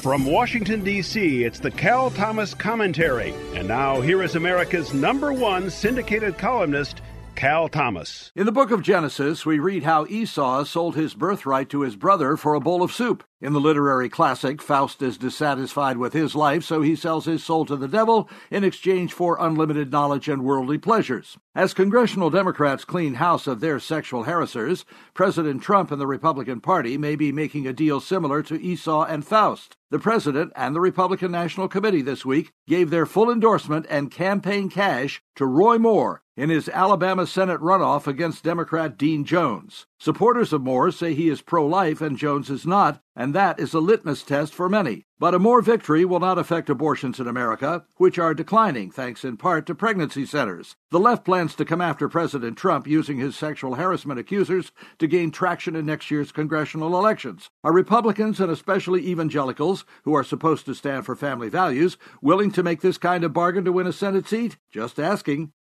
From Washington, D.C., it's the Cal Thomas Commentary. And now, here is America's number one syndicated columnist, Cal Thomas. In the book of Genesis, we read how Esau sold his birthright to his brother for a bowl of soup. In the literary classic, Faust is dissatisfied with his life, so he sells his soul to the devil in exchange for unlimited knowledge and worldly pleasures. As congressional Democrats clean house of their sexual harassers, President Trump and the Republican Party may be making a deal similar to Esau and Faust. The President and the Republican National Committee this week gave their full endorsement and campaign cash to Roy Moore in his Alabama Senate runoff against Democrat Dean Jones. Supporters of Moore say he is pro life and Jones is not, and that is a litmus test for many. But a Moore victory will not affect abortions in America, which are declining thanks in part to pregnancy centers. The left plans to come after President Trump using his sexual harassment accusers to gain traction in next year's congressional elections. Are Republicans and especially evangelicals, who are supposed to stand for family values, willing to make this kind of bargain to win a Senate seat? Just asking.